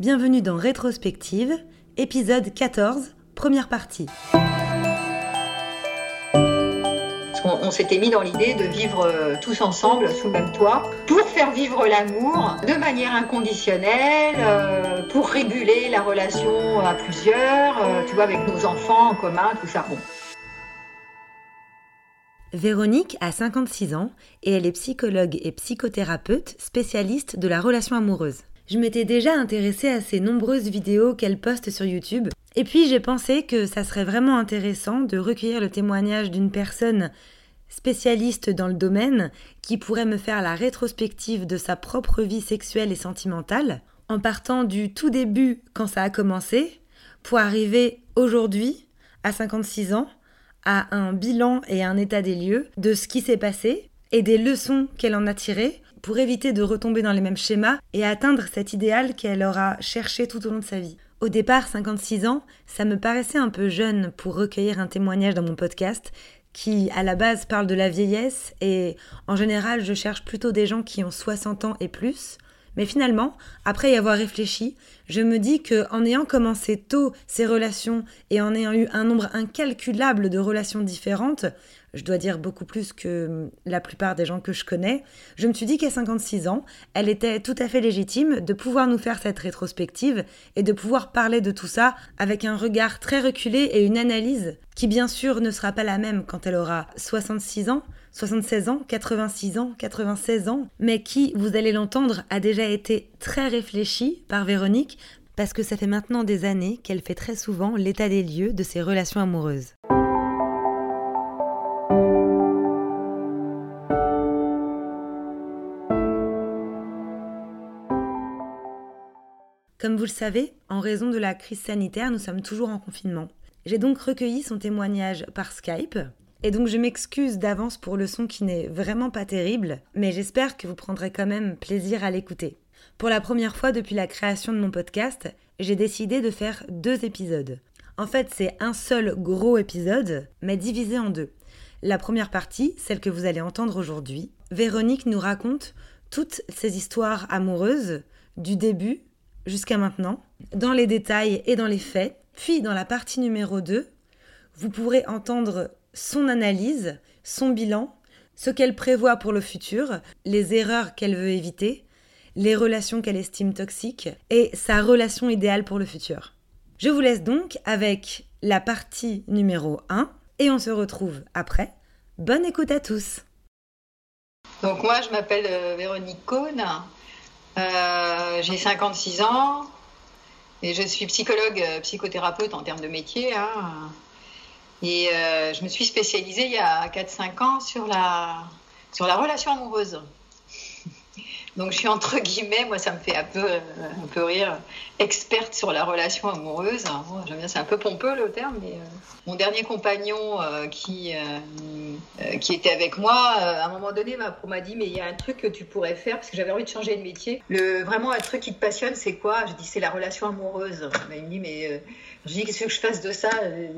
Bienvenue dans Rétrospective, épisode 14, première partie. On, s'était mis dans l'idée de vivre euh, tous ensemble sous le même toit pour faire vivre l'amour de manière inconditionnelle, euh, pour réguler la relation à plusieurs, euh, tu vois, avec nos enfants en commun, tout ça. Véronique a 56 ans et elle est psychologue et psychothérapeute spécialiste de la relation amoureuse. Je m'étais déjà intéressée à ces nombreuses vidéos qu'elle poste sur YouTube. Et puis j'ai pensé que ça serait vraiment intéressant de recueillir le témoignage d'une personne spécialiste dans le domaine qui pourrait me faire la rétrospective de sa propre vie sexuelle et sentimentale, en partant du tout début quand ça a commencé, pour arriver aujourd'hui, à 56 ans, à un bilan et un état des lieux de ce qui s'est passé et des leçons qu'elle en a tirées pour éviter de retomber dans les mêmes schémas et atteindre cet idéal qu'elle aura cherché tout au long de sa vie. Au départ, 56 ans, ça me paraissait un peu jeune pour recueillir un témoignage dans mon podcast qui, à la base, parle de la vieillesse et en général, je cherche plutôt des gens qui ont 60 ans et plus. Mais finalement, après y avoir réfléchi, je me dis que en ayant commencé tôt ces relations et en ayant eu un nombre incalculable de relations différentes, je dois dire beaucoup plus que la plupart des gens que je connais, je me suis dit qu'à 56 ans, elle était tout à fait légitime de pouvoir nous faire cette rétrospective et de pouvoir parler de tout ça avec un regard très reculé et une analyse qui bien sûr ne sera pas la même quand elle aura 66 ans, 76 ans, 86 ans, 96 ans, mais qui, vous allez l'entendre, a déjà été très réfléchie par Véronique parce que ça fait maintenant des années qu'elle fait très souvent l'état des lieux de ses relations amoureuses. Comme vous le savez, en raison de la crise sanitaire, nous sommes toujours en confinement. J'ai donc recueilli son témoignage par Skype. Et donc je m'excuse d'avance pour le son qui n'est vraiment pas terrible, mais j'espère que vous prendrez quand même plaisir à l'écouter. Pour la première fois depuis la création de mon podcast, j'ai décidé de faire deux épisodes. En fait, c'est un seul gros épisode, mais divisé en deux. La première partie, celle que vous allez entendre aujourd'hui, Véronique nous raconte toutes ses histoires amoureuses, du début jusqu'à maintenant, dans les détails et dans les faits. Puis dans la partie numéro 2, vous pourrez entendre son analyse, son bilan, ce qu'elle prévoit pour le futur, les erreurs qu'elle veut éviter, les relations qu'elle estime toxiques et sa relation idéale pour le futur. Je vous laisse donc avec la partie numéro 1 et on se retrouve après. Bonne écoute à tous. Donc moi je m'appelle euh, Véronique Cohn, euh, j'ai 56 ans et je suis psychologue, euh, psychothérapeute en termes de métier. Hein. Et euh, je me suis spécialisée il y a 4-5 ans sur la, sur la relation amoureuse. Donc je suis entre guillemets, moi ça me fait un peu, rire, experte sur la relation amoureuse. J'aime bien, c'est un peu pompeux le terme, mais euh, mon dernier compagnon euh, qui, euh, qui était avec moi, à un moment donné m'a dit mais il y a un truc que tu pourrais faire parce que j'avais envie de changer de métier. Le, vraiment un truc qui te passionne, c'est quoi? Je dis c'est la relation amoureuse. il me dit mais je dis qu'est-ce que je fasse de ça?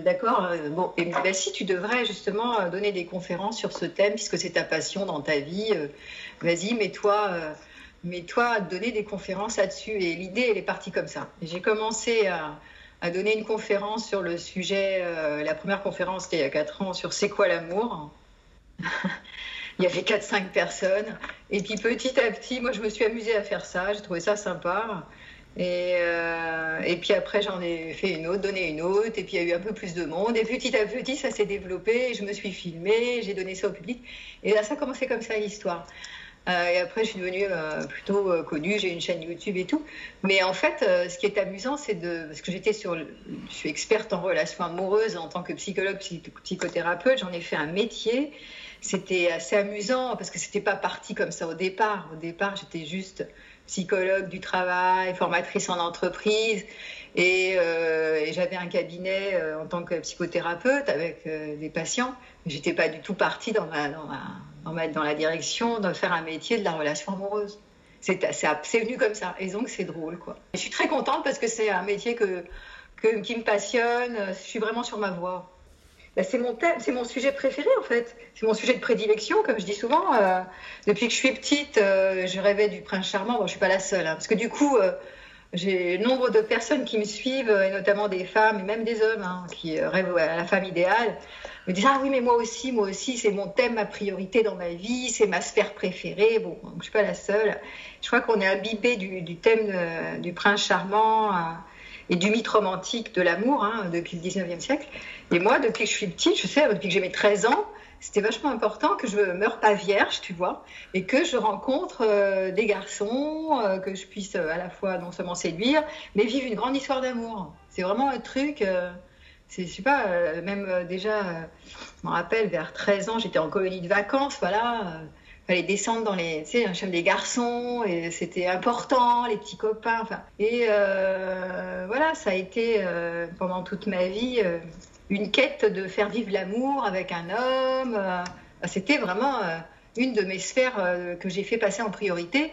D'accord. Bon, il bah, si tu devrais justement donner des conférences sur ce thème puisque c'est ta passion dans ta vie vas-y, mets-toi mets-toi à donner des conférences là-dessus. Et l'idée, elle est partie comme ça. J'ai commencé à, donner une conférence sur le sujet, euh, la première conférence, c'était il y a 4 ans, sur c'est quoi l'amour Il y avait 4-5 personnes. Et puis petit à petit, moi, je me suis amusée à faire ça. J'ai trouvé ça sympa. Et, euh, et, puis après, j'en ai fait une autre, donné une autre, et puis il y a eu un peu plus de monde. Et petit à petit, ça s'est développé, je me suis filmée, j'ai donné ça au public. Et là, ça a commencé comme ça l'histoire. Euh, et après, je suis devenue euh, plutôt euh, connue, j'ai une chaîne YouTube et tout. Mais en fait, ce qui est amusant, c'est de. Parce que j'étais sur. Je suis experte en relations amoureuses en tant que psychologue, psychothérapeute, j'en ai fait un métier. C'était assez amusant parce que c'était pas parti comme ça au départ. Au départ, j'étais juste psychologue du travail, formatrice en entreprise. Et, j'avais un cabinet en tant que psychothérapeute avec des patients. Mais j'étais pas du tout partie dans ma en mettre dans la direction de faire un métier de la relation amoureuse. C'est venu comme ça. Et donc, c'est drôle, quoi. je suis très contente parce que c'est un métier que, qui me passionne. Je suis vraiment sur ma voie. Bah, c'est mon thème, c'est mon sujet préféré en fait. C'est mon sujet de prédilection, comme je dis souvent. Euh, depuis que je suis petite, euh, je rêvais du prince charmant. Bon, je suis pas la seule, hein, parce que du coup, j'ai nombre de personnes qui me suivent, et notamment des femmes et même des hommes hein, qui rêvent à la femme idéale, me disent ah oui mais moi aussi, moi aussi c'est mon thème, ma priorité dans ma vie, c'est ma sphère préférée. Bon, je suis pas la seule. Je crois qu'on est imbibé du, thème du prince charmant et du mythe romantique de l'amour hein, depuis le 19e siècle. Et moi, depuis que je suis petite, je sais, depuis que j'ai mes 13 ans, c'était vachement important que je meure pas vierge, tu vois, et que je rencontre euh, des garçons, euh, que je puisse euh, à la fois non seulement séduire, mais vivre une grande histoire d'amour. C'est vraiment un truc. c'est, je sais pas, même déjà, je me rappelle, vers 13 ans, j'étais en colonie de vacances, voilà fallait descendre dans les, tu sais, des garçons, et c'était important, les petits copains, enfin. Et voilà, ça a été pendant toute ma vie une quête de faire vivre l'amour avec un homme. Euh, c'était vraiment euh, une de mes sphères euh, que j'ai fait passer en priorité,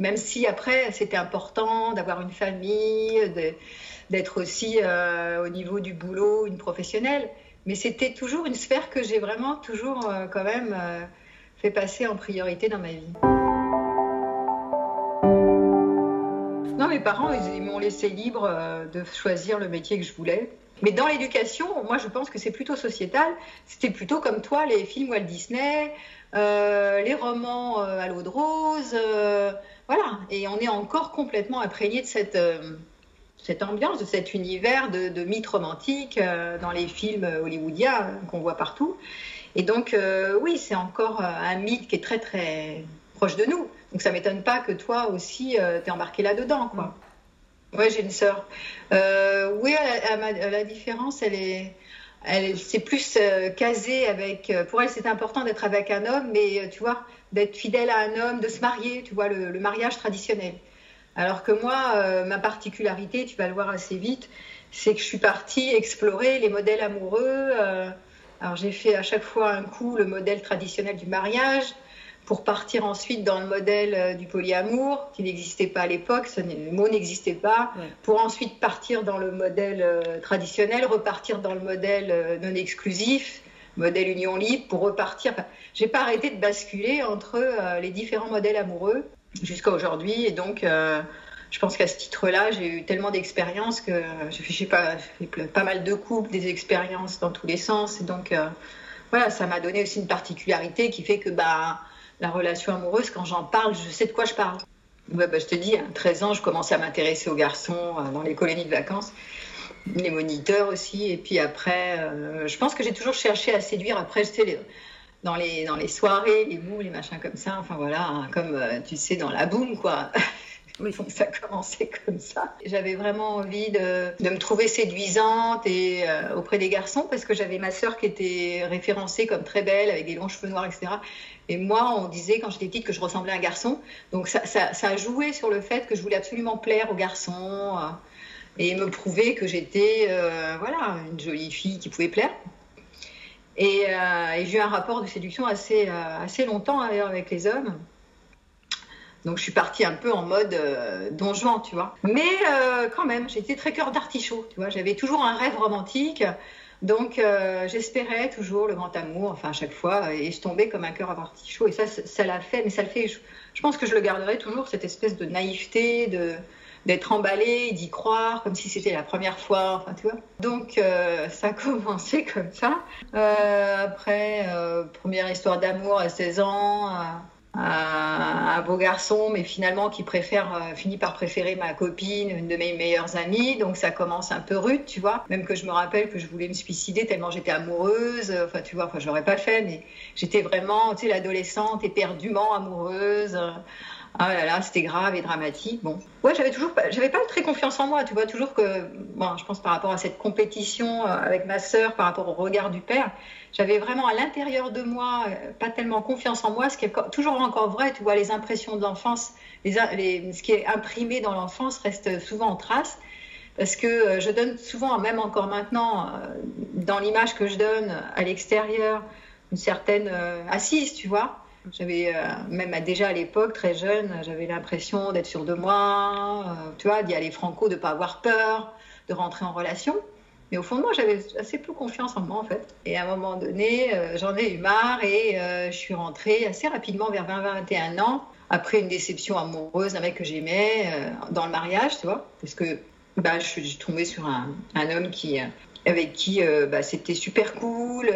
même si après c'était important d'avoir une famille, d'être aussi au niveau du boulot une professionnelle. Mais c'était toujours une sphère que j'ai vraiment toujours quand même fait passer en priorité dans ma vie. Non, mes parents, ils m'ont laissé libre de choisir le métier que je voulais. Mais dans l'éducation, moi je pense que c'est plutôt sociétal. C'était plutôt comme toi, les films Walt Disney, euh, les romans euh, à l'eau de rose. Euh, voilà. Et on est encore complètement imprégné de cette, ambiance, de cet univers de, de mythes romantiques dans les films hollywoodiens qu'on voit partout. Et donc, oui, c'est encore un mythe qui est très très proche de nous. Donc ça m'étonne pas que toi aussi, t'es embarqué là-dedans. quoi. Oui, j'ai une sœur. Euh, oui, la, différence, elle est, elle, c'est plus euh, casé avec. Euh, pour elle, c'est important d'être avec un homme, mais tu vois, d'être fidèle à un homme, de se marier, tu vois, le, mariage traditionnel. Alors que moi, ma particularité, tu vas le voir assez vite, c'est que je suis partie explorer les modèles amoureux. alors j'ai fait à chaque fois un coup le modèle traditionnel du mariage pour partir ensuite dans le modèle euh, du polyamour, qui n'existait pas à l'époque, le mot n'existait pas, pour ensuite partir dans le modèle euh, traditionnel, repartir dans le modèle euh, non exclusif, modèle union libre, pour repartir. Enfin, j'ai pas arrêté de basculer entre les différents modèles amoureux jusqu'à aujourd'hui, et donc je pense qu'à ce titre-là, j'ai eu tellement d'expériences que j'ai fait, pas, fait pas mal de couples, des expériences dans tous les sens, et donc voilà, ça m'a donné aussi une particularité qui fait que bah la relation amoureuse, quand j'en parle, je sais de quoi je parle. bah, je te dis, à 13 ans, je commençais à m'intéresser aux garçons euh, dans les colonies de vacances, les moniteurs aussi. Et puis après, euh, je pense que j'ai toujours cherché à séduire. Après, les, dans les soirées, les boules, les machins comme ça. Enfin voilà, hein, comme euh, tu sais, dans la boum, quoi. Oui. Donc ça commençait comme ça. J'avais vraiment envie de, me trouver séduisante et auprès des garçons parce que j'avais ma sœur qui était référencée comme très belle avec des longs cheveux noirs, etc. Et moi, on disait quand j'étais petite que je ressemblais à un garçon. Donc ça, a joué sur le fait que je voulais absolument plaire aux garçons euh, et me prouver que j'étais euh, voilà, une jolie fille qui pouvait plaire. Et, euh, j'ai eu un rapport de séduction assez, assez longtemps avec les hommes. Donc je suis partie un peu en mode donjon, tu vois. Mais quand même, j'étais très cœur d'artichaut, tu vois. J'avais toujours un rêve romantique. Donc euh, j'espérais toujours le grand amour, enfin à chaque fois, et je tombais comme un cœur chaud. Et ça, ça l'a fait, mais ça le fait. Je, pense que je le garderai toujours cette espèce de naïveté, d'être emballé, d'y croire, comme si c'était la première fois, enfin tu vois. Donc euh, ça a commencé comme ça. Euh, après, première histoire d'amour à 16 ans un, beau garçon, mais finalement qui préfère, euh, finit par préférer ma copine, une de mes meilleures amies. Donc ça commence un peu rude, tu vois. Même que je me rappelle que je voulais me suicider tellement j'étais amoureuse. Enfin, tu vois, enfin, j'aurais pas fait, mais j'étais vraiment, tu sais, l'adolescente éperdument amoureuse. Ah là là, c'était grave et dramatique. Bon, ouais, j'avais toujours, j'avais pas très confiance en moi. Tu vois, toujours que, bon, je pense par rapport à cette compétition euh, avec ma sœur, par rapport au regard du père, j'avais vraiment à l'intérieur de moi euh, pas tellement confiance en moi, ce qui est toujours encore vrai. Tu vois, les impressions de l'enfance, les, ce qui est imprimé dans l'enfance reste souvent en trace. Parce que euh, je donne souvent, même encore maintenant, dans l'image que je donne à l'extérieur, une certaine assise, tu vois. J'avais, euh, même déjà à l'époque, très jeune, j'avais l'impression d'être sûre de moi, euh, tu vois, d'y aller franco, de ne pas avoir peur, de rentrer en relation. Mais au fond de moi, j'avais assez peu confiance en moi, en fait. Et à un moment donné, euh, j'en ai eu marre et je suis rentrée assez rapidement vers 20-21 ans, après une déception amoureuse d'un mec que j'aimais dans le mariage, tu vois. Parce que bah, je suis tombée sur un, un homme qui, avec qui bah, c'était super cool,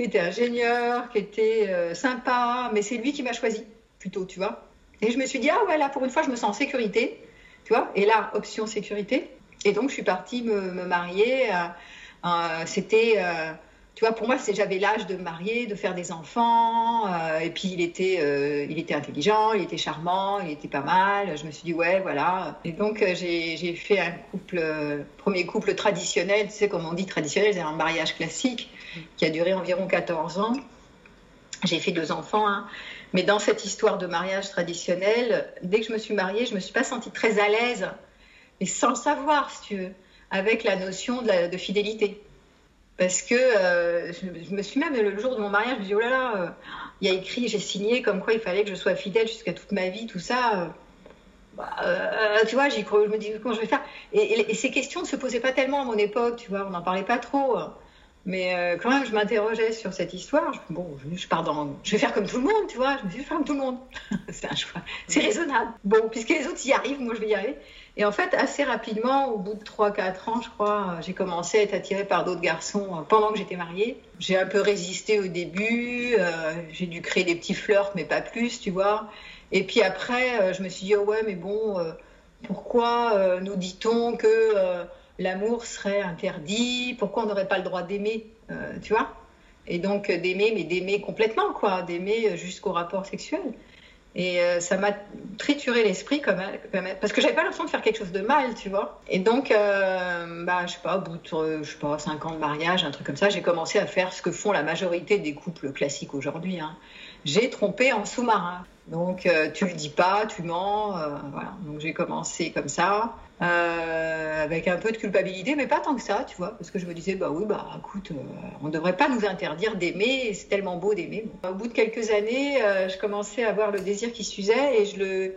qui était ingénieur, qui était sympa, mais c'est lui qui m'a choisi, plutôt, tu vois. Et je me suis dit, ah ouais, là, pour une fois, je me sens en sécurité, tu vois. Et là, option sécurité. Et donc, je suis partie me, marier. Euh, euh, c'était, euh, tu vois, pour moi, j'avais l'âge de me marier, de faire des enfants. et puis, il était, il était intelligent, il était charmant, il était pas mal. Je me suis dit, ouais, voilà. Et donc, j'ai fait un couple, premier couple traditionnel, tu sais, comme on dit traditionnel, c'est un mariage classique qui a duré environ 14 ans. J'ai fait deux enfants. Hein. Mais dans cette histoire de mariage traditionnel, dès que je me suis mariée, je me suis pas sentie très à l'aise mais sans le savoir, si tu veux, avec la notion de, fidélité. Parce que euh, je, me suis même, le jour de mon mariage, je me suis dit, oh là là, euh, il y a écrit, j'ai signé comme quoi il fallait que je sois fidèle jusqu'à toute ma vie, tout ça. Euh, bah, tu vois, j'y crois, je me dis, comment je vais faire? Et, ces questions ne se posaient pas tellement à mon époque, tu vois, on n'en parlait pas trop. Mais quand même, je m'interrogeais sur cette histoire. Je, bon, je, pars dans, je vais faire comme tout le monde, tu vois. Je me dit, je vais faire comme tout le monde. c'est un choix. C'est raisonnable. Bon, puisque les autres y arrivent, moi je vais y arriver. Et en fait, assez rapidement, au bout de 3-4 ans, je crois, j'ai commencé à être attirée par d'autres garçons euh, pendant que j'étais mariée. J'ai un peu résisté au début, euh, j'ai dû créer des petits flirts, mais pas plus, tu vois. Et puis après, euh, je me suis dit, oh ouais, mais bon, pourquoi nous dit-on que l'amour serait interdit Pourquoi on n'aurait pas le droit d'aimer Tu vois? Et donc d'aimer, mais d'aimer complètement, quoi, d'aimer jusqu'au rapport sexuel. Et euh, ça m'a trituré l'esprit quand même, parce que j'avais pas l'impression de faire quelque chose de mal, tu vois. Et donc, euh, bah, je sais pas, au bout de, je sais pas, 5 ans de mariage, un truc comme ça, j'ai commencé à faire ce que font la majorité des couples classiques aujourd'hui. Hein. J'ai trompé en sous-marin. Donc, euh, tu le dis pas, tu mens, voilà. Donc, j'ai commencé comme ça. Euh, avec un peu de culpabilité, mais pas tant que ça, tu vois, parce que je me disais, bah oui, bah écoute, euh, on ne devrait pas nous interdire d'aimer, c'est tellement beau d'aimer. Au bout de quelques années, euh, je commençais à avoir le désir qui s'usait et je le,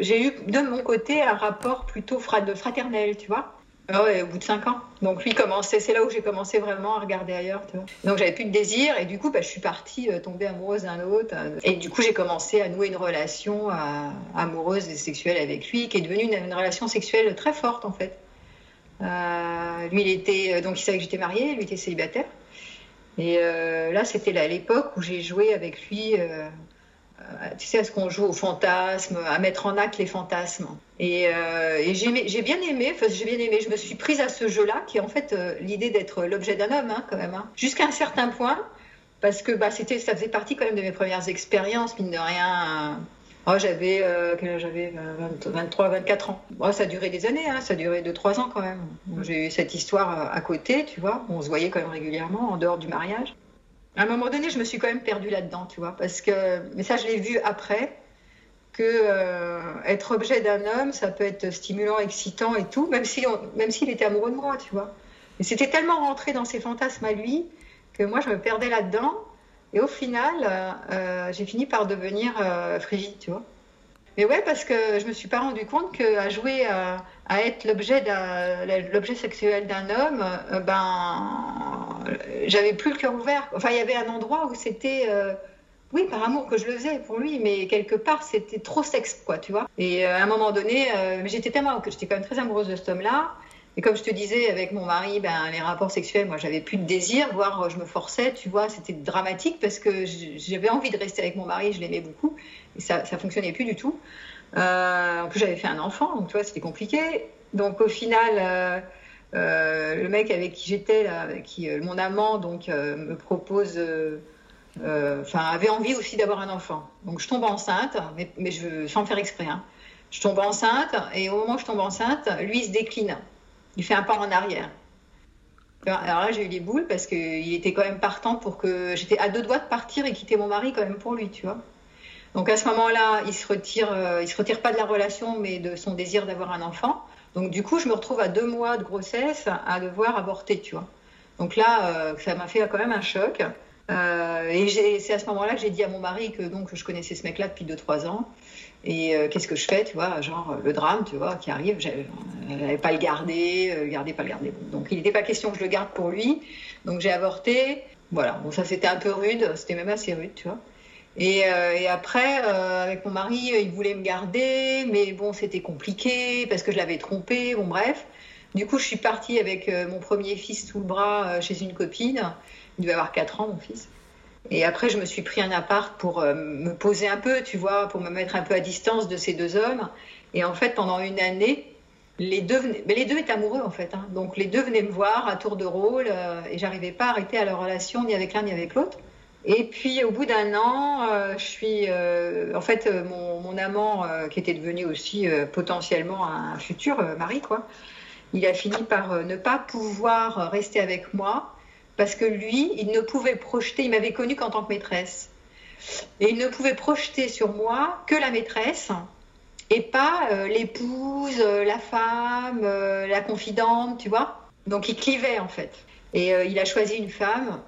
j'ai eu de mon côté un rapport plutôt fraternel, tu vois. Ah au bout de 5 ans. Donc lui commençait, c'est là où j'ai commencé vraiment à regarder ailleurs. Donc j'avais plus de désir et du coup bah, je suis partie euh, tomber amoureuse d'un autre. et du coup j'ai commencé à nouer une relation euh, amoureuse et sexuelle avec lui qui est devenue une, relation sexuelle très forte en fait. Euh, lui il était donc il savait que j'étais mariée, lui était célibataire. Et là c'était à l'époque où j'ai joué avec lui euh, tu sais, à ce qu'on joue au fantasme, à mettre en acte les fantasmes. Et, euh, j'ai bien aimé, j'ai bien aimé, je me suis prise à ce jeu-là, qui est en fait euh, l'idée d'être l'objet d'un homme, hein, quand même, hein. jusqu'à un certain point, parce que bah, ça faisait partie quand même de mes premières expériences, mine de rien. Oh, j'avais j'avais? 23, 24 ans. Oh, ça a duré des années, hein, ça a duré 2-3 ans quand même. J'ai eu cette histoire à côté, tu vois, on se voyait quand même régulièrement en dehors du mariage à un moment donné, je me suis quand même perdue là-dedans, tu vois, parce que, mais ça, je l'ai vu après, que euh, être objet d'un homme, ça peut être stimulant, excitant et tout, même si même s'il était amoureux de moi, tu vois. Mais c'était tellement rentré dans ses fantasmes à lui que moi, je me perdais là-dedans. Et au final, euh, euh, j'ai fini par devenir frigide, tu vois. Mais ouais, parce que je me suis pas rendu compte qu'à jouer à, être l'objet l'objet sexuel d'un homme, ben j'avais plus le cœur ouvert. Enfin, il y avait un endroit où c'était, euh, oui, par amour que je le faisais pour lui, mais quelque part, c'était trop sexe, quoi, tu vois. Et euh, à un moment donné, euh, j'étais tellement, j'étais quand même très amoureuse de cet homme-là. Et comme je te disais, avec mon mari, ben, les rapports sexuels, moi, j'avais plus de désir, voire je me forçais, tu vois, c'était dramatique parce que j'avais envie de rester avec mon mari, je l'aimais beaucoup, et ça, ça fonctionnait plus du tout. en plus, j'avais fait un enfant, donc tu vois, c'était compliqué. Donc au final, euh, le mec avec qui j'étais, euh, mon amant, donc, euh, me propose, enfin, avait envie aussi d'avoir un enfant. Donc, je tombe enceinte, mais, mais je, sans faire exprès. Hein. Je tombe enceinte, et au moment où je tombe enceinte, lui, il se décline. Il fait un pas en arrière. Alors là, j'ai eu les boules parce qu'il était quand même partant pour que j'étais à deux doigts de partir et quitter mon mari quand même pour lui, tu vois. Donc à ce moment-là, il se retire, il se retire pas de la relation, mais de son désir d'avoir un enfant. Donc du coup, je me retrouve à deux mois de grossesse à devoir avorter, tu vois. Donc là, euh, ça m'a fait quand même un choc. et c'est à ce moment-là que j'ai dit à mon mari que donc je connaissais ce mec-là depuis 2-3 ans. Et qu'est-ce que je fais, tu vois, genre le drame, tu vois, qui arrive, je n'allais pas le garder, le garder, pas le garder. Donc il n'était pas question que je le garde pour lui. Donc j'ai avorté. Voilà, bon ça c'était un peu rude, c'était même assez rude, tu vois. Et, et après, avec mon mari, il voulait me garder, mais bon c'était compliqué parce que je l'avais trompé, bon bref. Du coup, je suis partie avec euh, mon premier fils sous le bras euh, chez une copine. Il devait avoir 4 ans, mon fils. Et après, je me suis pris un appart pour euh, me poser un peu, tu vois, pour me mettre un peu à distance de ces deux hommes. Et en fait, pendant une année, les deux. Mais les deux étaient amoureux, en fait. Hein. Donc, les deux venaient me voir à tour de rôle et j'arrivais pas à arrêter à leur relation ni avec l'un ni avec l'autre. Et puis, au bout d'un an, je suis. en fait, mon, mon amant, qui était devenu aussi potentiellement un futur mari, quoi, il a fini par euh, ne pas pouvoir euh, rester avec moi parce que lui, il ne pouvait projeter, il m'avait connue qu'en tant que maîtresse, et il ne pouvait projeter sur moi que la maîtresse et pas euh, l'épouse, la femme, la confidente, tu vois. Donc il clivait en fait. Et il a choisi une femme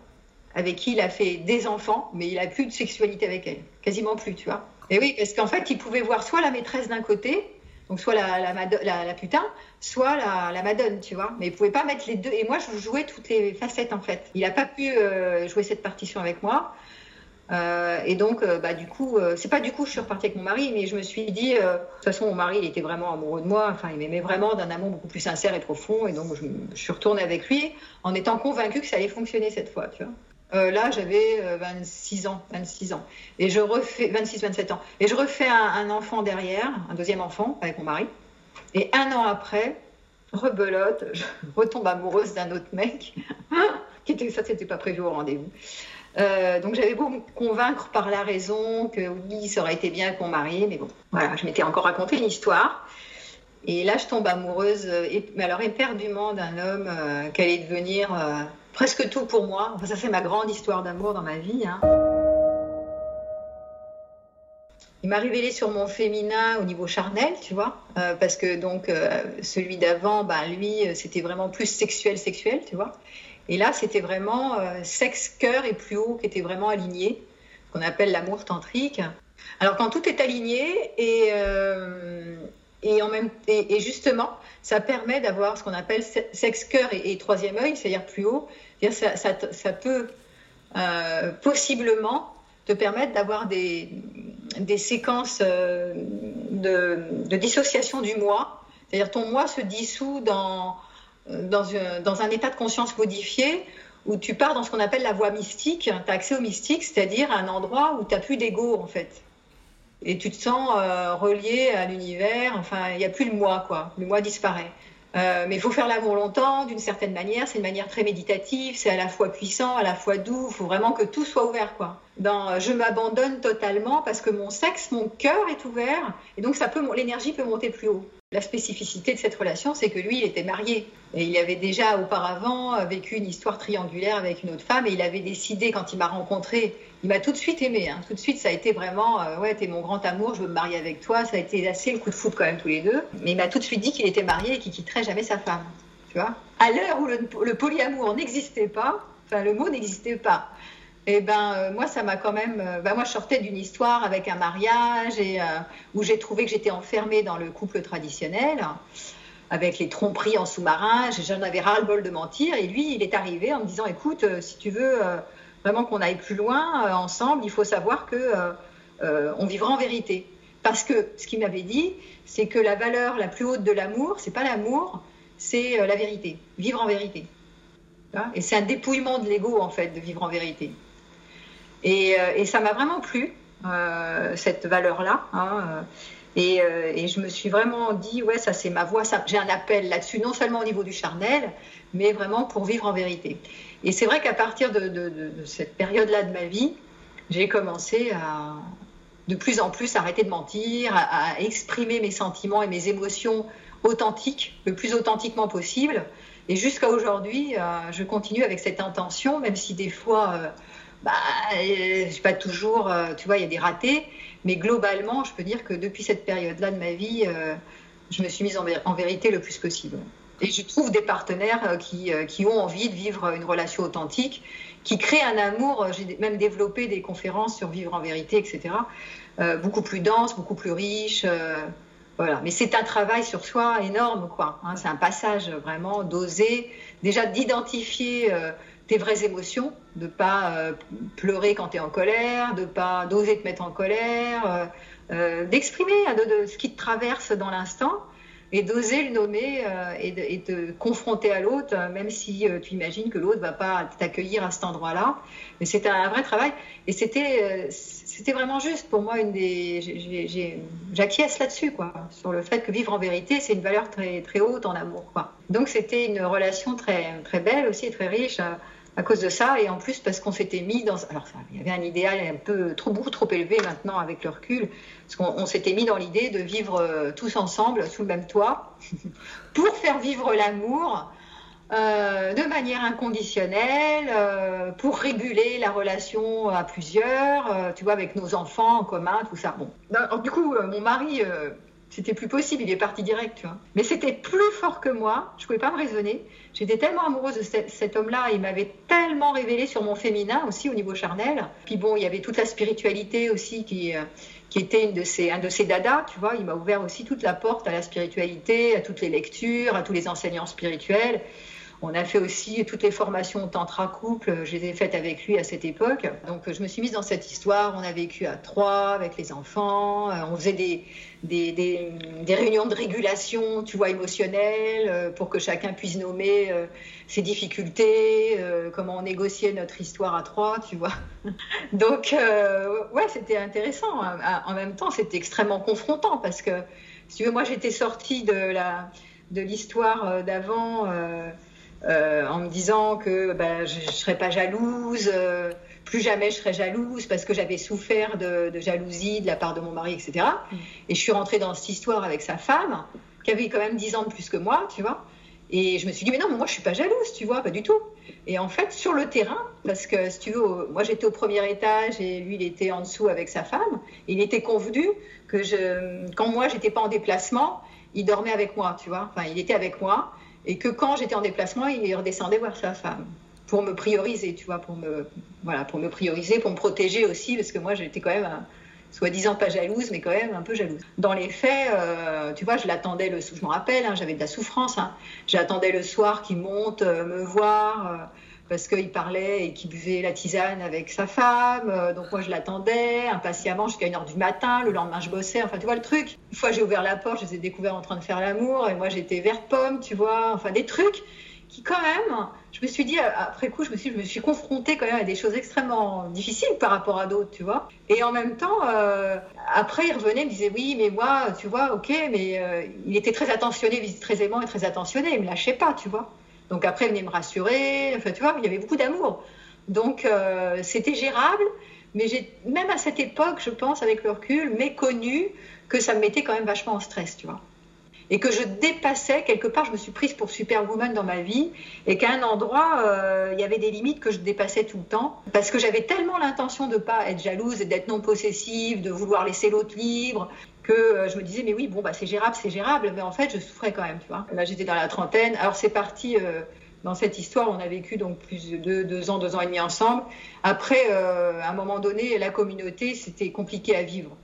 avec qui il a fait des enfants, mais il a plus de sexualité avec elle, quasiment plus, tu vois. Et oui, parce qu'en fait, il pouvait voir soit la maîtresse d'un côté, donc soit la, putain, soit la, madone, tu vois. Mais il pouvait pas mettre les deux. Et moi, je jouais toutes les facettes en fait. Il n'a pas pu euh, jouer cette partition avec moi. Euh, et donc, euh, bah, du coup, c'est pas du coup je suis repartie avec mon mari, mais je me suis dit, de toute façon, mon mari, il était vraiment amoureux de moi. Enfin, il m'aimait vraiment d'un amour beaucoup plus sincère et profond. Et donc, je suis retournée avec lui en étant convaincue que ça allait fonctionner cette fois, tu vois. Euh, là, j'avais 26 euh, ans, 26 ans. Et je refais, 26, 27 ans. Et je refais un, enfant derrière, un deuxième enfant avec mon mari. Et un an après, rebelote, je retombe amoureuse d'un autre mec. qui était, ça, c'était pas prévu au rendez-vous. Euh, donc j'avais beau me convaincre par la raison que oui, ça aurait été bien avec mon mari, mais bon, voilà, je m'étais encore raconté une histoire. Et là, je tombe amoureuse, mais alors éperdument, d'un homme qui allait devenir presque tout pour moi. Enfin, ça, c'est ma grande histoire d'amour dans ma vie. Hein. Il m'a révélé sur mon féminin au niveau charnel, tu vois, euh, parce que donc euh, celui d'avant, ben, lui, euh, c'était vraiment plus sexuel, sexuel, tu vois. Et là, c'était vraiment sexe, cœur et plus haut qui était vraiment aligné, qu'on appelle l'amour tantrique. Alors quand tout est aligné et, et, justement, ça permet d'avoir ce qu'on appelle sexe, cœur et, troisième œil, c'est-à-dire plus haut. Ça, ça, ça, peut euh, possiblement te permettre d'avoir des, des, séquences euh, de, dissociation du moi. C'est-à-dire ton moi se dissout dans, dans, dans, un état de conscience modifié où tu pars dans ce qu'on appelle la voie mystique. Tu as accès au mystique, c'est-à-dire un endroit où tu n'as plus d'ego en fait et tu te sens euh, relié à l'univers. Enfin, il n'y a plus le moi, quoi. Le moi disparaît. Euh, mais il faut faire l'amour longtemps, d'une certaine manière. C'est une manière très méditative. C'est à la fois puissant, à la fois doux. Il faut vraiment que tout soit ouvert, quoi. Dans euh, je m'abandonne totalement parce que mon sexe, mon cœur est ouvert, et donc ça peut, l'énergie peut monter plus haut. La spécificité de cette relation, c'est que lui, il était marié. Et il avait déjà auparavant vécu une histoire triangulaire avec une autre femme. Et il avait décidé, quand il m'a rencontré, il m'a tout de suite aimé. Hein. Tout de suite, ça a été vraiment, euh, ouais, t'es mon grand amour, je veux me marier avec toi. Ça a été assez le coup de foudre quand même tous les deux. Mais il m'a tout de suite dit qu'il était marié et qu'il quitterait jamais sa femme. Tu vois À l'heure où le, polyamour n'existait pas, enfin le mot n'existait pas. Eh ben euh, moi ça m'a quand même euh, ben, moi je sortais d'une histoire avec un mariage et où j'ai trouvé que j'étais enfermée dans le couple traditionnel avec les tromperies en sous-marin, j'en avais ras le bol de mentir et lui il est arrivé en me disant écoute si tu veux vraiment qu'on aille plus loin euh, ensemble, il faut savoir que euh, euh, on vivra en vérité. Parce que ce qu'il m'avait dit, c'est que la valeur la plus haute de l'amour, c'est pas l'amour, c'est la vérité, vivre en vérité. Et c'est un dépouillement de l'ego en fait de vivre en vérité. Et, ça m'a vraiment plu cette valeur-là. Hein, et, et, je me suis vraiment dit, ouais, ça c'est ma voix, j'ai un appel là-dessus, non seulement au niveau du charnel, mais vraiment pour vivre en vérité. Et c'est vrai qu'à partir de, cette période-là de ma vie, j'ai commencé à de plus en plus arrêter de mentir, à, exprimer mes sentiments et mes émotions authentiques, le plus authentiquement possible. Et jusqu'à aujourd'hui, euh, je continue avec cette intention, même si des fois, euh, bah, je suis pas toujours, euh, tu vois, il y a des ratés. Mais globalement, je peux dire que depuis cette période-là de ma vie, je me suis mise en, vérité le plus possible. Et je trouve des partenaires qui, qui ont envie de vivre une relation authentique, qui créent un amour. J'ai même développé des conférences sur vivre en vérité, etc. beaucoup plus dense, beaucoup plus riche. voilà. Mais c'est un travail sur soi énorme, quoi. Hein. c'est un passage vraiment d'oser, déjà d'identifier tes vraies émotions, de pas euh, pleurer quand tu es en colère, de pas d'oser te mettre en colère, euh, euh, d'exprimer de, ce qui te traverse dans l'instant et d'oser le nommer et, de, te confronter à l'autre, même si tu imagines que l'autre va pas t'accueillir à cet endroit-là. Mais c'était un vrai travail et c'était vraiment juste pour moi une des j'acquiesce là-dessus quoi sur le fait que vivre en vérité c'est une valeur très haute en amour quoi. Donc c'était une relation très très belle aussi très riche à cause de ça, et en plus parce qu'on s'était mis dans... Alors il y avait un idéal un peu trop, beaucoup trop élevé maintenant avec le recul, parce qu'on s'était mis dans l'idée de vivre euh, tous ensemble sous le même toit, pour faire vivre l'amour euh, de manière inconditionnelle, euh, pour réguler la relation à plusieurs, tu vois, avec nos enfants en commun, tout ça. Bon, du coup, mon mari c'était plus possible, il est parti direct, tu vois. Mais c'était plus fort que moi, je pouvais pas me raisonner. J'étais tellement amoureuse de cet, homme-là, il m'avait tellement révélé sur mon féminin aussi au niveau charnel. Puis bon, il y avait toute la spiritualité aussi qui, euh, qui était une de un de ses dadas, tu vois. Il m'a ouvert aussi toute la porte à la spiritualité, à toutes les lectures, à tous les enseignants spirituels. On a fait aussi toutes les formations tantra couple, je les ai faites avec lui à cette époque. Donc je me suis mise dans cette histoire, on a vécu à trois avec les enfants, euh, on faisait des, des, des, réunions de régulation, tu vois, émotionnelles, euh, pour que chacun puisse nommer euh, ses difficultés, comment on négociait notre histoire à trois, tu vois. Donc ouais, c'était intéressant. En même temps, c'était extrêmement confrontant parce que, si tu veux, moi j'étais sortie de la de l'histoire d'avant euh, en me disant que ben, je ne serais pas jalouse, euh, plus jamais je serais jalouse parce que j'avais souffert de, jalousie de la part de mon mari, etc. Mm. Et je suis rentrée dans cette histoire avec sa femme, qui avait quand même 10 ans de plus que moi, tu vois. Et je me suis dit, mais non, moi je suis pas jalouse, tu vois, pas du tout. Et en fait, sur le terrain, parce que si tu veux, moi j'étais au premier étage et lui il était en dessous avec sa femme, il était convenu que je, quand moi j'étais pas en déplacement, il dormait avec moi, tu vois. Enfin, il était avec moi et que quand j'étais en déplacement, il redescendait voir sa femme pour me prioriser, tu vois, pour me, voilà, pour me prioriser, pour me protéger aussi, parce que moi, j'étais quand même, soi-disant pas jalouse, mais quand même un peu jalouse. Dans les faits, euh, tu vois, je l'attendais le, je me rappelle, hein, j'avais de la souffrance, hein. j'attendais le soir qu'il monte euh, me voir. Euh, parce qu'il parlait et qu'il buvait la tisane avec sa femme. Euh, donc moi, je l'attendais impatiemment jusqu'à 1h du matin. Le lendemain, je bossais. Enfin, tu vois le truc. Une fois, j'ai ouvert la porte, je les ai découverts en train de faire l'amour. Et moi, j'étais verte pomme, tu vois. Enfin, des trucs qui, quand même, je me suis dit, après coup, je me suis, je me suis confrontée quand même à des choses extrêmement difficiles par rapport à d'autres, tu vois. Et en même temps, euh, après, il revenait, il me disait, oui, mais moi, tu vois, ok, mais euh, il était très attentionné, très aimant et très attentionné. Il me lâchait pas, tu vois. Donc après, il venait me rassurer. Enfin, tu vois, il y avait beaucoup d'amour. Donc euh, c'était gérable. Mais j'ai, même à cette époque, je pense, avec le recul, méconnu que ça me mettait quand même vachement en stress, tu vois. Et que je dépassais, quelque part, je me suis prise pour superwoman dans ma vie, et qu'à un endroit, euh, il y avait des limites que je dépassais tout le temps, parce que j'avais tellement l'intention de ne pas être jalouse et d'être non possessive, de vouloir laisser l'autre libre, que euh, je me disais, mais oui, bon, bah, c'est gérable, c'est gérable, mais en fait, je souffrais quand même, tu vois. Là, j'étais dans la trentaine. Alors, c'est parti, euh, dans cette histoire, on a vécu donc plus de deux, ans, deux ans et demi ensemble. Après, euh, à un moment donné, la communauté, c'était compliqué à vivre.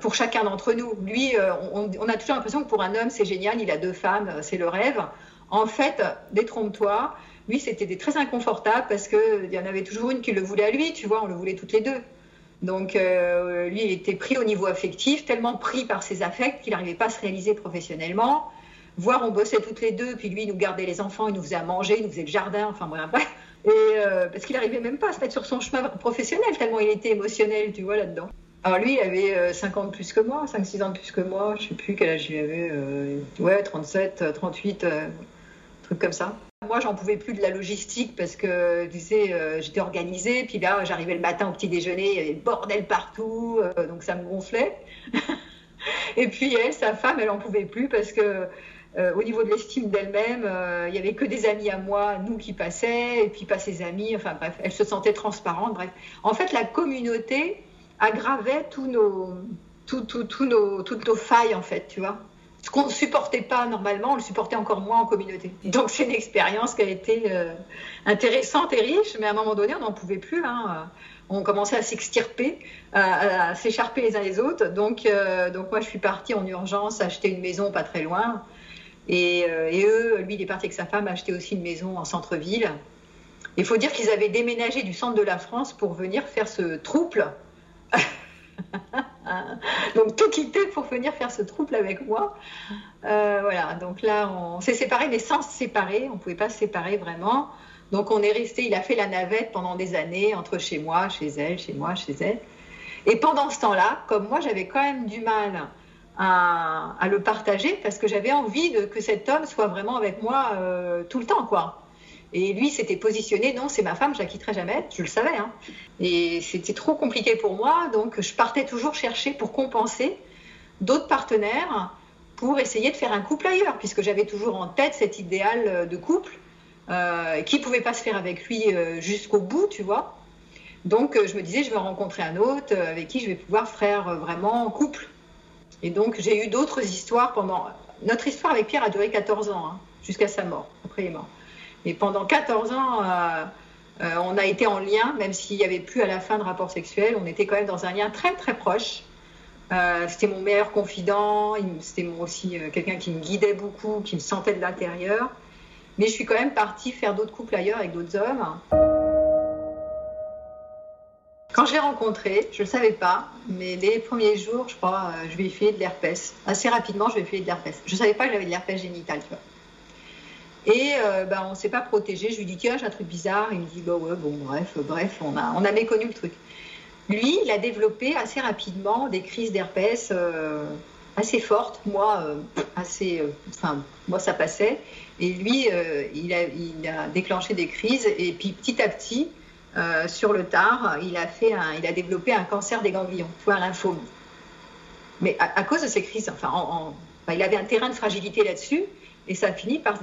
pour chacun d'entre nous. Lui, on, on, a toujours l'impression que pour un homme, c'est génial, il a deux femmes, c'est le rêve. En fait, détrompe-toi, lui, c'était très inconfortable parce qu'il y en avait toujours une qui le voulait à lui, tu vois, on le voulait toutes les deux. Donc euh, lui, il était pris au niveau affectif, tellement pris par ses affects qu'il n'arrivait pas à se réaliser professionnellement. Voire on bossait toutes les deux, puis lui, il nous gardait les enfants, il nous faisait à manger, il nous faisait le jardin, enfin bref. Et euh, parce qu'il n'arrivait même pas à se mettre sur son chemin professionnel, tellement il était émotionnel, tu vois, là-dedans. Alors lui, il avait 50 euh, plus que moi, 5-6 ans de plus que moi, je sais plus quel âge il avait, ouais, 37, 38, truc comme ça. Moi, j'en pouvais plus de la logistique parce que, tu sais, euh, j'étais organisée. Puis là, j'arrivais le matin au petit déjeuner, il y avait bordel partout, euh, donc ça me gonflait. et puis elle, sa femme, elle en pouvait plus parce que, euh, au niveau de l'estime d'elle-même, il y avait que des amis à moi, nous qui passaient, et puis pas ses amis. Enfin bref, elle se sentait transparente. Bref, en fait, la communauté aggravait tous nos, nos, toutes nos failles, en fait, tu vois ce qu'on ne supportait pas normalement, on le supportait encore moins en communauté. Donc c'est une expérience qui a été euh, intéressante et riche, mais à un moment donné, on n'en pouvait plus. Hein. On commençait à s'extirper, à, s'écharper les uns les autres. Donc, euh, donc moi, je suis partie en urgence acheter une maison pas très loin. Et, euh, et eux, lui, il est parti avec sa femme acheter aussi une maison en centre-ville. Il faut dire qu'ils avaient déménagé du centre de la France pour venir faire ce trouble donc tout quitter pour venir faire ce trouble avec moi. Euh, voilà, donc là on s'est séparés, mais sans se séparer, on ne pouvait pas se séparer vraiment. Donc on est resté, il a fait la navette pendant des années entre chez moi, chez elle, chez moi, chez elle. Et pendant ce temps-là, comme moi j'avais quand même du mal à, le partager parce que j'avais envie que cet homme soit vraiment avec moi euh, tout le temps, quoi. Et lui s'était positionné, non, c'est ma femme, je la quitterai jamais, je le savais. Hein. Et c'était trop compliqué pour moi, donc je partais toujours chercher pour compenser d'autres partenaires pour essayer de faire un couple ailleurs, puisque j'avais toujours en tête cet idéal de couple euh, qui pouvait pas se faire avec lui euh, jusqu'au bout, tu vois. Donc euh, je me disais, je vais rencontrer un autre avec qui je vais pouvoir faire vraiment couple. Et donc j'ai eu d'autres histoires pendant... Notre histoire avec Pierre a duré 14 ans, hein, jusqu'à sa mort, après il est mort. Et pendant 14 ans, euh, euh, on a été en lien, même s'il n'y avait plus à la fin de rapport sexuel, on était quand même dans un lien très très proche. Euh, c'était mon meilleur confident, c'était aussi quelqu'un qui me guidait beaucoup, qui me sentait de l'intérieur. Mais je suis quand même partie faire d'autres couples ailleurs avec d'autres hommes. Quand je l'ai rencontré, je ne le savais pas, mais les premiers jours, je crois, je lui ai fait de l'herpès. Assez rapidement, je lui ai fait de l'herpès. Je ne savais pas que j'avais de l'herpès génital, tu vois. Et euh, ben, on ne s'est pas protégé. Je lui dis, tiens, j'ai un truc bizarre. Il me dit, bah ouais, bon, bref, bref, on a, on a méconnu le truc. Lui, il a développé assez rapidement des crises d'herpès euh, assez fortes. Moi, euh, assez, enfin, moi, ça passait. Et lui, il a, il, a, déclenché des crises. Et puis, petit à petit, sur le tard, il a, fait un, il a développé un cancer des ganglions, un lymphome. Mais à, cause de ces crises, enfin, en, il avait un terrain de fragilité là-dessus et ça finit par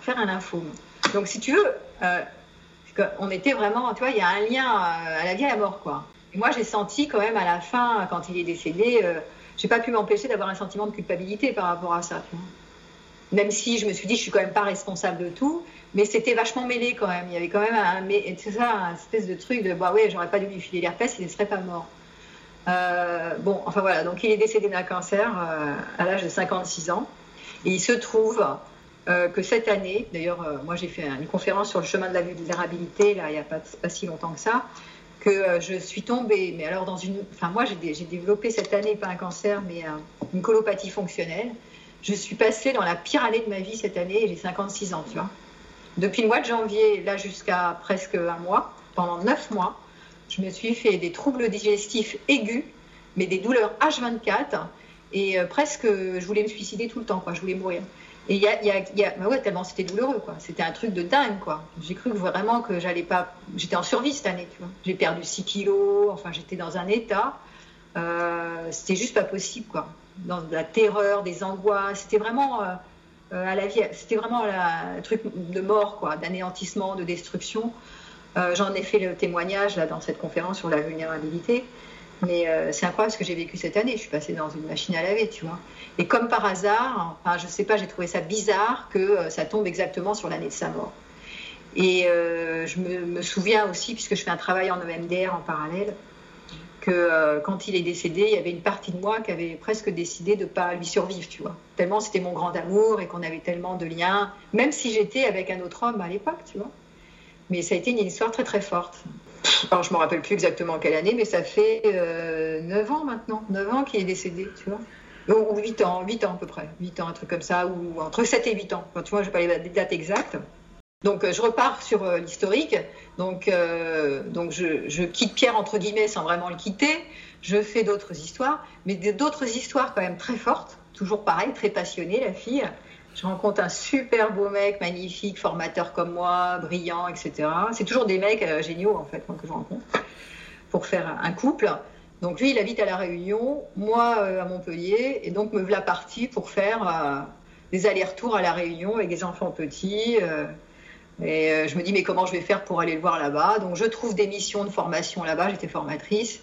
faire un lymphome. Donc, si tu veux, euh, on était vraiment, tu vois, il y a un lien euh, à la vie et à la mort, quoi. Et moi, j'ai senti quand même à la fin, quand il est décédé, euh, j'ai pas pu m'empêcher d'avoir un sentiment de culpabilité par rapport à ça. Même si je me suis dit, je suis quand même pas responsable de tout, mais c'était vachement mêlé quand même. Il y avait quand même un, c'est ça, un espèce de truc de, bah ouais, j'aurais pas dû lui filer l'herpès, il ne serait pas mort. bon, enfin voilà, donc il est décédé d'un cancer à l'âge de 56 ans. Et il se trouve euh, que cette année, d'ailleurs, euh, moi j'ai fait une conférence sur le chemin de la vulnérabilité, là, il n'y a pas, si longtemps que ça, que euh, je suis tombée, mais alors dans une. Enfin, moi j'ai développé cette année, pas un cancer, mais une colopathie fonctionnelle. Je suis passée dans la pire année de ma vie cette année, j'ai 56 ans, tu vois. Depuis le mois de janvier, là jusqu'à presque un mois, pendant neuf mois, je me suis fait des troubles digestifs aigus, mais des douleurs H24, et presque, je voulais me suicider tout le temps, quoi, je voulais mourir. Et il y a, y y a bah ouais, tellement c'était douloureux, quoi. C'était un truc de dingue, quoi. J'ai cru vraiment que j'allais pas. J'étais en survie cette année, tu vois. J'ai perdu 6 kilos, enfin, j'étais dans un état. Euh, c'était juste pas possible, quoi. Dans la terreur, des angoisses. C'était vraiment. Euh, euh, à la vie, c'était vraiment un truc de mort, quoi, d'anéantissement, de destruction. J'en ai fait le témoignage là dans cette conférence sur la vulnérabilité. Mais euh, c'est incroyable ce que j'ai vécu cette année. Je suis passée dans une machine à laver, tu vois. Et comme par hasard, enfin, je sais pas, j'ai trouvé ça bizarre que euh, ça tombe exactement sur l'année de sa mort. Et euh, je me, souviens aussi, puisque je fais un travail en EMDR en parallèle, que quand il est décédé, il y avait une partie de moi qui avait presque décidé de pas lui survivre, tu vois. Tellement c'était mon grand amour et qu'on avait tellement de liens, même si j'étais avec un autre homme à l'époque, tu vois. Mais ça a été une histoire très très forte. Alors, je me rappelle plus exactement quelle année, mais ça fait euh, 9 ans maintenant. 9 ans qu'il est décédé, tu vois. Ou 8 ans, 8 ans à peu près. 8 ans, un truc comme ça, ou entre 7 et 8 ans. tu vois, je n'ai pas les dates exactes. Donc, euh, je repars sur euh, l'historique. Donc, euh, donc je, je, quitte Pierre, entre guillemets, sans vraiment le quitter. Je fais d'autres histoires, mais d'autres histoires quand même très fortes. Toujours pareil, très passionnée, la fille. Je rencontre un super beau mec, magnifique, formateur comme moi, brillant, etc. C'est toujours des mecs euh, géniaux, en fait, que je rencontre, pour faire un couple. Donc lui, il habite à La Réunion, moi euh, à Montpellier, et donc me voilà partie pour faire euh, des allers-retours à La Réunion avec des enfants petits. et je me dis, mais comment je vais faire pour aller le voir là-bas? Donc je trouve des missions de formation là-bas, j'étais formatrice,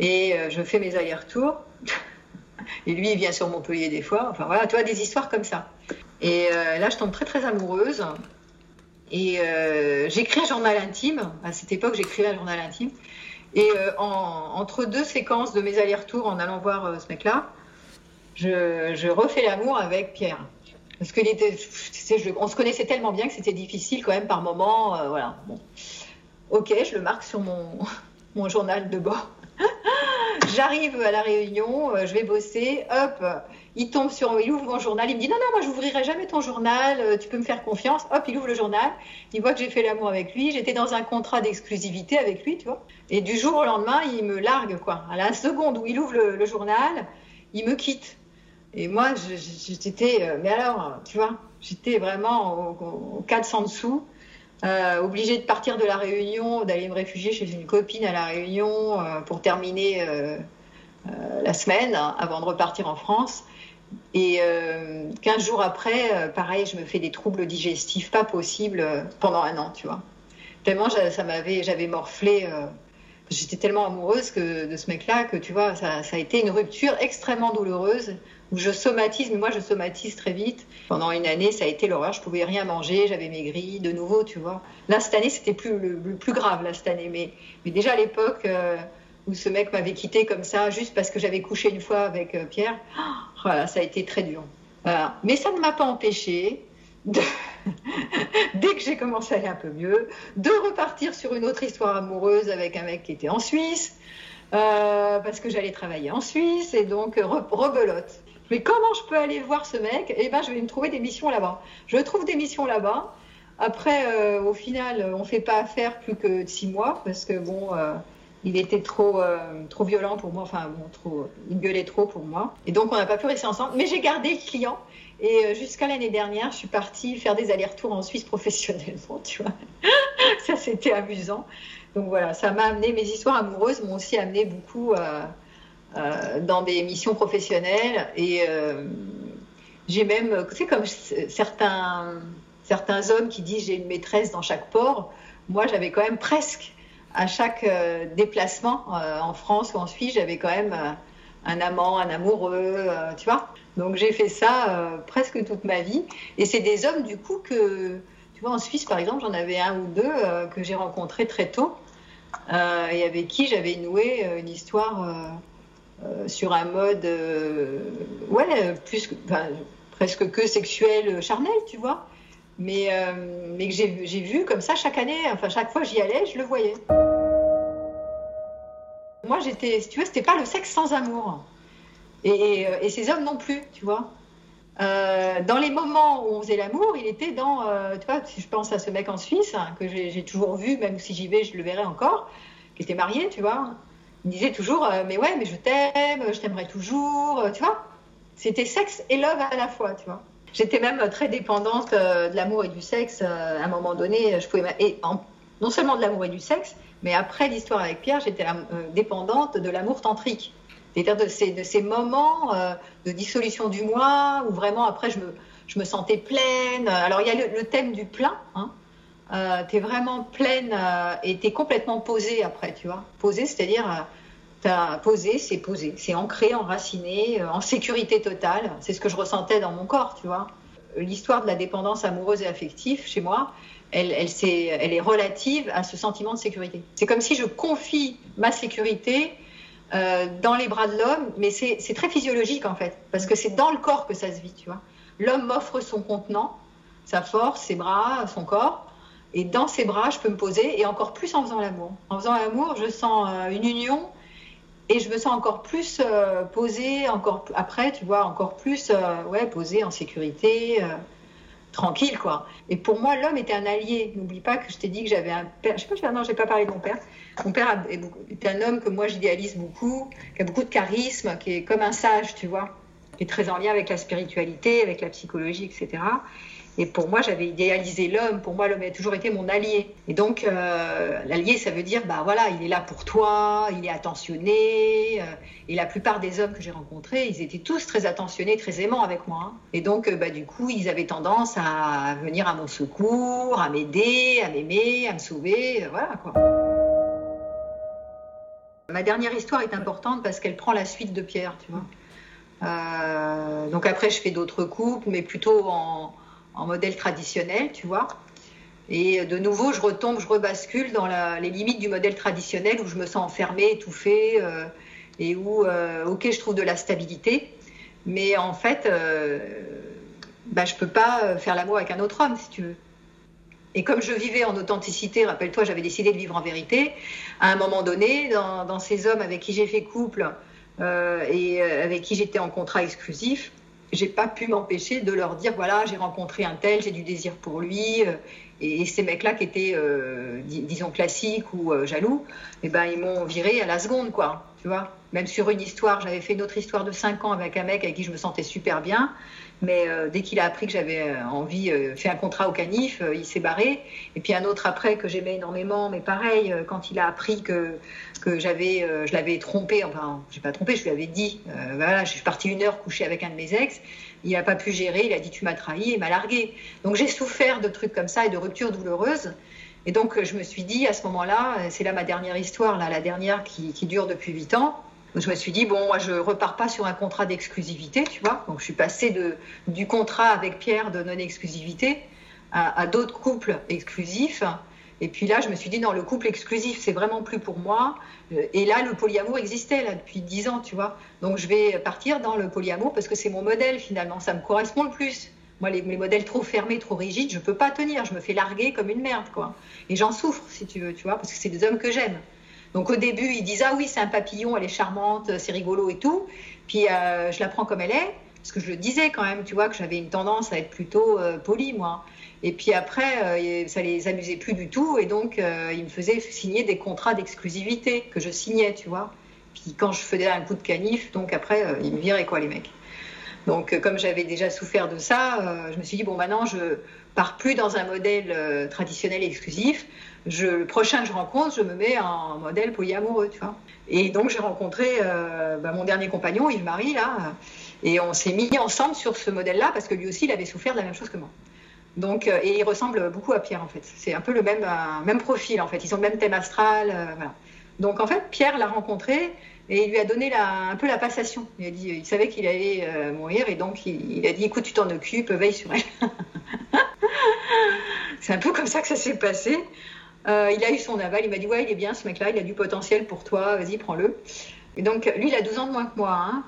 et je fais mes allers-retours. Et lui, il vient sur Montpellier des fois. Enfin voilà, tu vois, des histoires comme ça. Et euh, là, je tombe très très amoureuse. Et euh, j'écris un journal intime. À cette époque, j'écrivais un journal intime. Et euh, entre deux séquences de mes allers-retours en allant voir ce mec-là, je, refais l'amour avec Pierre. Parce que était, on se connaissait tellement bien que c'était difficile quand même par moment. voilà. Ok, je le marque sur mon, mon journal de bord. J'arrive à la réunion, je vais bosser, hop, il tombe sur, il ouvre mon journal, il me dit non non moi j'ouvrirai jamais ton journal, euh, tu peux me faire confiance. Hop, il ouvre le journal, il voit que j'ai fait l'amour avec lui, j'étais dans un contrat d'exclusivité avec lui, tu vois. Et du jour au lendemain, il me largue quoi. À la seconde où il ouvre le, journal, il me quitte. Et moi, j'étais, euh, mais alors, tu vois, j'étais vraiment au, au 400 dessous. Euh, obligée de partir de la Réunion, d'aller me réfugier chez une copine à la Réunion euh, pour terminer la semaine hein, avant de repartir en France. Et 15 jours après, pareil, je me fais des troubles digestifs pas possibles pendant un an, tu vois. Tellement ça m'avait, j'avais morflé. J'étais tellement amoureuse que, de ce mec-là que tu vois, ça, a été une rupture extrêmement douloureuse où je somatise, mais moi je somatise très vite. Pendant une année, ça a été l'horreur. Je pouvais rien manger, j'avais maigri de nouveau, tu vois. Là, cette année, c'était plus le, plus grave, là, cette année. Mais, déjà à l'époque euh, où ce mec m'avait quitté comme ça, juste parce que j'avais couché une fois avec euh, Pierre, voilà, ça a été très dur. Mais ça ne m'a pas empêché dès que j'ai commencé à aller un peu mieux, de repartir sur une autre histoire amoureuse avec un mec qui était en Suisse, euh, parce que j'allais travailler en Suisse, et donc rebelote. Mais comment je peux aller voir ce mec? Eh ben, je vais me trouver des missions là-bas. Je trouve des missions là-bas. Après, euh, au final, on ne fait pas affaire plus que six mois parce que bon, euh, il était trop, euh, trop violent pour moi. Enfin, bon, il gueulait trop pour moi. Et donc, on n'a pas pu rester ensemble. Mais j'ai gardé le client. Et jusqu'à l'année dernière, je suis partie faire des allers-retours en Suisse professionnellement, tu vois. ça, c'était amusant. Donc voilà, ça m'a amené, mes histoires amoureuses m'ont aussi amené beaucoup euh, dans des missions professionnelles. Et euh, j'ai même, tu sais, comme certains, certains hommes qui disent j'ai une maîtresse dans chaque port, moi j'avais quand même presque à chaque euh, déplacement en France ou en Suisse, j'avais quand même un amant, un amoureux, tu vois. Donc j'ai fait ça presque toute ma vie. Et c'est des hommes du coup que, tu vois, en Suisse par exemple, j'en avais un ou deux que j'ai rencontrés très tôt et avec qui j'avais noué une histoire euh, sur un mode, euh, ouais, plus, presque que sexuel, charnel, tu vois. Mais, euh, mais que j'ai vu comme ça chaque année, enfin chaque fois j'y allais, je le voyais. Moi, j'étais, si tu vois, c'était pas le sexe sans amour. Et, et, ces hommes non plus, tu vois. dans les moments où on faisait l'amour, il était dans, tu vois, si je pense à ce mec en Suisse, hein, que j'ai toujours vu, même si j'y vais, je le verrai encore, qui était marié, tu vois il disait toujours euh, mais ouais mais je t'aime je t'aimerai toujours euh, tu vois c'était sexe et love à la fois tu vois j'étais même très dépendante euh, de l'amour et du sexe à un moment donné je pouvais et non seulement de l'amour et du sexe mais après l'histoire avec Pierre j'étais dépendante de l'amour tantrique. C'est-à-dire de ces, moments de dissolution du moi où vraiment après je me, je me sentais pleine. Alors il y a le, thème du plein hein, euh, tu es vraiment pleine euh, et tu es complètement posée après, tu vois. Posée, c'est-à-dire, euh, posé, c'est posé, c'est ancré, enraciné, euh, en sécurité totale. C'est ce que je ressentais dans mon corps, tu vois. L'histoire de la dépendance amoureuse et affective chez moi, elle, elle, est, elle est relative à ce sentiment de sécurité. C'est comme si je confie ma sécurité dans les bras de l'homme, mais c'est très physiologique en fait, parce que c'est dans le corps que ça se vit, tu vois. L'homme m'offre son contenant, sa force, ses bras, son corps, et dans ses bras, je peux me poser, et encore plus en faisant l'amour. En faisant l'amour, je sens euh, une union, et je me sens encore plus euh, posée, encore après, tu vois, encore plus euh, ouais, posée en sécurité, tranquille, quoi. Et pour moi, l'homme était un allié. N'oublie pas que je t'ai dit que j'avais un père. Je sais pas, non, j'ai pas parlé de mon père. Mon père était un homme que moi j'idéalise beaucoup, qui a beaucoup de charisme, qui est comme un sage, tu vois, très en lien avec la spiritualité, avec la psychologie, etc. Et pour moi, j'avais idéalisé l'homme. Pour moi, l'homme a toujours été mon allié. Et donc, euh, l'allié, ça veut dire, bah voilà, il est là pour toi, il est attentionné. Euh, et la plupart des hommes que j'ai rencontrés, ils étaient tous très attentionnés, très aimants avec moi. Hein. Et donc, euh, bah, du coup, ils avaient tendance à venir à mon secours, à m'aider, à m'aimer, à me sauver. voilà, quoi. Ma dernière histoire est importante parce qu'elle prend la suite de Pierre, tu vois. Donc après, je fais d'autres couples, mais plutôt en, modèle traditionnel, tu vois. Et de nouveau, je retombe, je rebascule dans les limites du modèle traditionnel où je me sens enfermée, étouffée, et où, ok, je trouve de la stabilité, mais en fait, bah, je peux pas faire l'amour avec un autre homme, si tu veux. Et comme je vivais en authenticité, rappelle-toi, j'avais décidé de vivre en vérité, à un moment donné, dans, ces hommes avec qui j'ai fait couple euh, et euh, avec qui j'étais en contrat exclusif, j'ai pas pu m'empêcher de leur dire voilà, j'ai rencontré un tel, j'ai du désir pour lui. Euh, et, ces mecs-là qui étaient, disons, classiques ou jaloux, eh ben, ils m'ont viré à la seconde, quoi. Tu vois Même sur une histoire, j'avais fait une autre histoire de 5 ans avec un mec avec qui je me sentais super bien. Mais euh, dès qu'il a appris que j'avais euh, envie, euh, fait un contrat au canif, il s'est barré. Et puis un autre après que j'aimais énormément, mais pareil, quand il a appris que, que j'avais, je l'avais trompé, enfin, j'ai pas trompé, je lui avais dit, voilà, je suis partie une heure coucher avec un de mes ex. Il n'a pas pu gérer, il a dit tu m'as trahi et m'a largué. Donc j'ai souffert de trucs comme ça et de ruptures douloureuses. Et donc je me suis dit à ce moment-là, c'est là ma dernière histoire, là, la dernière qui, qui dure depuis 8 ans je me suis dit, bon, moi, je repars pas sur un contrat d'exclusivité, tu vois. Donc, je suis passée du contrat avec Pierre de non-exclusivité à, d'autres couples exclusifs. Et puis là, je me suis dit, non, le couple exclusif, c'est vraiment plus pour moi. Euh, et là, le polyamour existait, là, depuis dix ans, tu vois. Donc, je vais partir dans le polyamour parce que c'est mon modèle, finalement. Ça me correspond le plus. Moi, les, les, modèles trop fermés, trop rigides, je peux pas tenir. Je me fais larguer comme une merde, quoi. Et j'en souffre, si tu veux, tu vois, parce que c'est des hommes que j'aime. Donc au début, ils disent ah oui, c'est un papillon, elle est charmante, c'est rigolo et tout. Puis euh, je la prends comme elle est, parce que je le disais quand même, tu vois, que j'avais une tendance à être plutôt euh, polie, moi. Et puis après, euh, ça les amusait plus du tout, et donc ils me faisaient signer des contrats d'exclusivité que je signais, tu vois. Puis quand je faisais un coup de canif, donc après, ils me viraient quoi, les mecs. Donc comme j'avais déjà souffert de ça, je me suis dit bon maintenant je pars plus dans un modèle traditionnel exclusif le prochain que je rencontre, je me mets en modèle polyamoureux, tu vois. Et donc j'ai rencontré euh, bah, mon dernier compagnon, Yves-Marie, là, et on s'est mis ensemble sur ce modèle-là parce que lui aussi, il avait souffert de la même chose que moi. Donc, euh, et il ressemble beaucoup à Pierre, en fait. C'est un peu le même, euh, même profil, en fait. Ils ont le même thème astral, voilà. Donc, en fait, Pierre l'a rencontré et il lui a donné la, un peu la passation. Il a dit, il savait qu'il allait mourir et donc il, il, a dit, écoute, tu t'en occupes, veille sur elle. C'est un peu comme ça que ça s'est passé. Euh, il a eu son aval, il m'a dit Ouais, il est bien ce mec-là, il a du potentiel pour toi, vas-y, prends-le. Et donc, lui, il a 12 ans de moins que moi. Hein.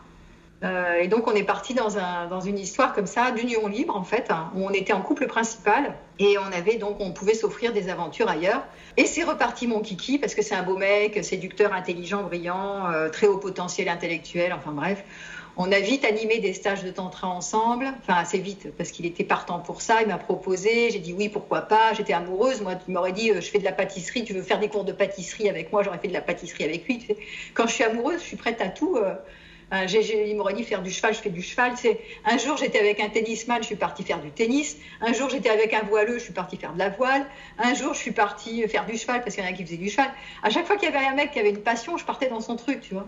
Euh, et donc, on est parti dans, un, dans, une histoire comme ça, d'union libre, en fait, hein, où on était en couple principal et on avait donc, on pouvait s'offrir des aventures ailleurs. Et c'est reparti mon kiki, parce que c'est un beau mec, séducteur, intelligent, brillant, euh, très haut potentiel intellectuel, enfin bref. On a vite animé des stages de tantra ensemble, enfin assez vite, parce qu'il était partant pour ça. Il m'a proposé, j'ai dit oui, pourquoi pas. J'étais amoureuse. Moi, tu m'aurais dit, euh, je fais de la pâtisserie, tu veux faire des cours de pâtisserie avec moi, j'aurais fait de la pâtisserie avec lui. Quand je suis amoureuse, je suis prête à tout. Euh, euh, il m'aurait dit faire du cheval, je fais du cheval. Un jour, j'étais avec un tennisman, je suis partie faire du tennis. Un jour, j'étais avec un voileux, je suis partie faire de la voile. Un jour, je suis partie faire du cheval parce qu'il y en a qui faisaient du cheval. À chaque fois qu'il y avait un mec qui avait une passion, je partais dans son truc, tu vois.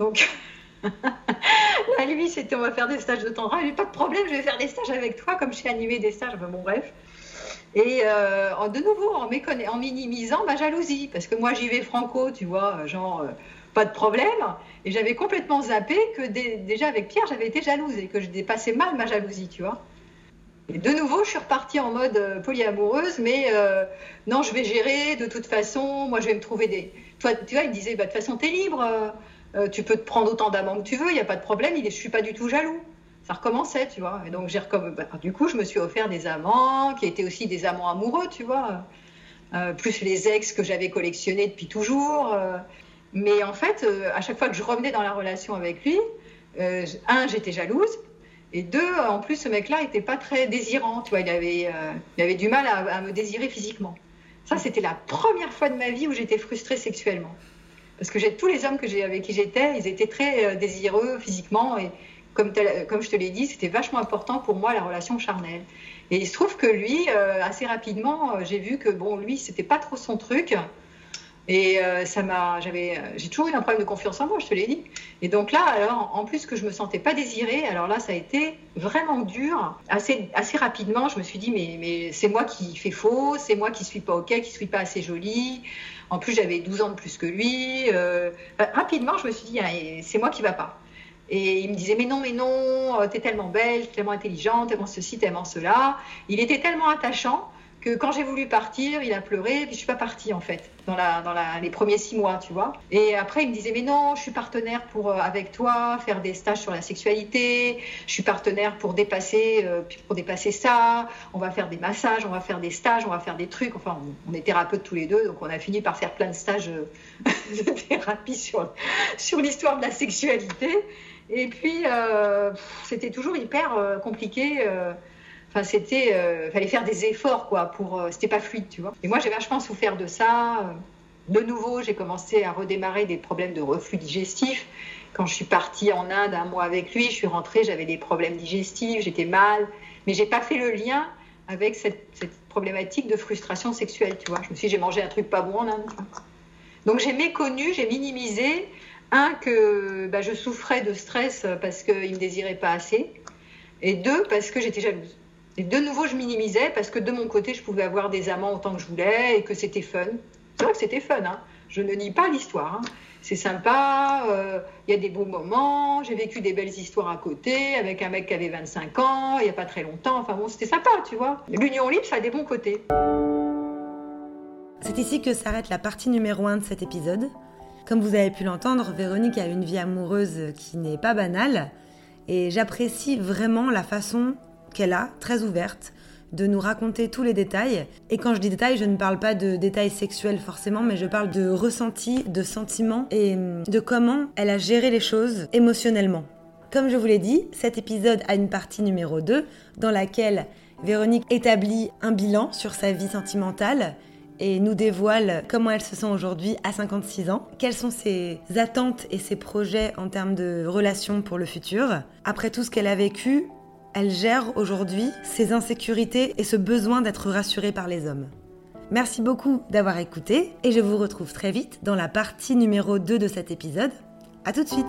Donc. Là, lui, c'était on va faire des stages de temps. Il n'y pas de problème, je vais faire des stages avec toi, comme je suis animée des stages. bon, bref. Et euh, de nouveau, en, en minimisant ma jalousie, parce que moi, j'y vais franco, tu vois, genre, euh, pas de problème. Et j'avais complètement zappé que déjà avec Pierre, j'avais été jalouse et que je dépassais mal ma jalousie, tu vois. Et de nouveau, je suis repartie en mode euh, polyamoureuse, mais non, je vais gérer de toute façon. Moi, je vais me trouver des. Toi, tu vois, il me disait, bah, de toute façon, t'es libre. Euh, tu peux te prendre autant d'amants que tu veux, il n'y a pas de problème, il est, je suis pas du tout jaloux. Ça recommençait, tu vois. Et donc, j'ai bah, du coup, je me suis offert des amants qui étaient aussi des amants amoureux, tu vois. Euh, plus les ex que j'avais collectionnés depuis toujours. Euh. mais en fait, à chaque fois que je revenais dans la relation avec lui, un, j'étais jalouse. Et deux, en plus, ce mec-là n'était pas très désirant. Tu vois, il avait, du mal à me désirer physiquement. Ça, c'était la première fois de ma vie où j'étais frustrée sexuellement. Parce que tous les hommes avec qui j'étais, ils étaient très euh, désireux physiquement et comme, comme je te l'ai dit, c'était vachement important pour moi la relation charnelle. Et il se trouve que lui, euh, assez rapidement, euh, j'ai vu que bon, lui, c'était pas trop son truc. Et ça m'a, j'avais, j'ai toujours eu un problème de confiance en moi, je te l'ai dit. Et donc là, alors, en plus que je me sentais pas désirée, alors là, ça a été vraiment dur. Assez, assez rapidement, je me suis dit, mais, mais c'est moi qui fais faux, c'est moi qui suis pas ok, qui suis pas assez jolie. En plus, j'avais 12 ans de plus que lui. Euh, rapidement, je me suis dit, ah, c'est moi qui va pas. Et il me disait, mais non, mais non, t'es tellement belle, tellement intelligente, tellement ceci, tellement cela. Il était tellement attachant que quand j'ai voulu partir, il a pleuré, et puis je suis pas partie en fait, dans, les premiers six mois, tu vois. Et après, il me disait, mais non, je suis partenaire pour, euh, avec toi, faire des stages sur la sexualité, je suis partenaire pour dépasser, euh, pour dépasser ça, on va faire des massages, on va faire des stages, on va faire des trucs, enfin, on, est thérapeutes tous les deux, donc on a fini par faire plein de stages euh, de thérapie sur, sur l'histoire de la sexualité. Et puis, c'était toujours hyper compliqué Enfin, c'était, euh, fallait faire des efforts, quoi, pour, euh, c'était pas fluide, tu vois. Et moi, j'ai vachement souffert de ça. De nouveau, j'ai commencé à redémarrer des problèmes de reflux digestif. Quand je suis partie en Inde un mois avec lui, je suis rentrée, j'avais des problèmes digestifs, j'étais mal, mais j'ai pas fait le lien avec cette, problématique de frustration sexuelle, tu vois. Je me suis dit, j'ai mangé un truc pas bon en Inde. Donc j'ai méconnu, j'ai minimisé, un, que bah, je souffrais de stress parce qu'il me désirait pas assez, et deux, parce que j'étais jalouse. Et de nouveau, je minimisais parce que de mon côté, je pouvais avoir des amants autant que je voulais et que c'était fun. C'est vrai que c'était fun, hein. je ne nie pas l'histoire. Hein. C'est sympa, euh, il y a des bons moments, j'ai vécu des belles histoires à côté avec un mec qui avait 25 ans, il n'y a pas très longtemps. Enfin bon, c'était sympa, tu vois. L'union libre, ça a des bons côtés. C'est ici que s'arrête la partie numéro 1 de cet épisode. Comme vous avez pu l'entendre, Véronique a une vie amoureuse qui n'est pas banale et j'apprécie vraiment la façon qu'elle a, très ouverte, de nous raconter tous les détails. Et quand je dis détails, je ne parle pas de détails sexuels forcément, mais je parle de ressentis, de sentiments et hum, de comment elle a géré les choses émotionnellement. Comme je vous l'ai dit, cet épisode a une partie numéro 2 dans laquelle Véronique établit un bilan sur sa vie sentimentale et nous dévoile comment elle se sent aujourd'hui à 56 ans, quelles sont ses attentes et ses projets en termes de relations pour le futur? Après tout ce qu'elle a vécu, elle gère aujourd'hui ses insécurités et ce besoin d'être rassurée par les hommes. Merci beaucoup d'avoir écouté et je vous retrouve très vite dans la partie numéro 2 de cet épisode. A tout de suite